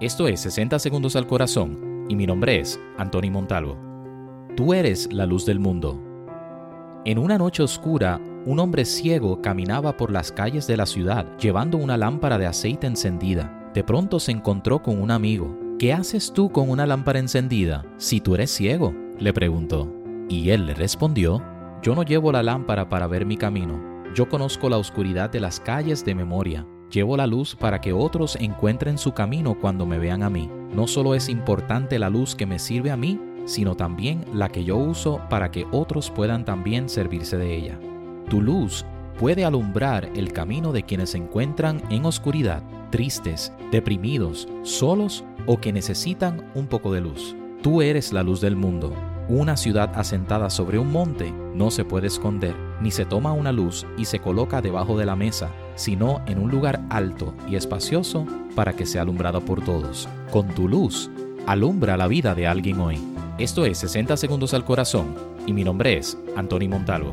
Esto es 60 Segundos al Corazón y mi nombre es Anthony Montalvo. Tú eres la luz del mundo. En una noche oscura, un hombre ciego caminaba por las calles de la ciudad llevando una lámpara de aceite encendida. De pronto se encontró con un amigo. ¿Qué haces tú con una lámpara encendida si tú eres ciego? le preguntó. Y él le respondió, yo no llevo la lámpara para ver mi camino. Yo conozco la oscuridad de las calles de memoria. Llevo la luz para que otros encuentren su camino cuando me vean a mí. No solo es importante la luz que me sirve a mí, sino también la que yo uso para que otros puedan también servirse de ella. Tu luz puede alumbrar el camino de quienes se encuentran en oscuridad, tristes, deprimidos, solos o que necesitan un poco de luz. Tú eres la luz del mundo. Una ciudad asentada sobre un monte no se puede esconder, ni se toma una luz y se coloca debajo de la mesa, sino en un lugar alto y espacioso para que sea alumbrado por todos. Con tu luz, alumbra la vida de alguien hoy. Esto es 60 segundos al corazón y mi nombre es Anthony Montalvo.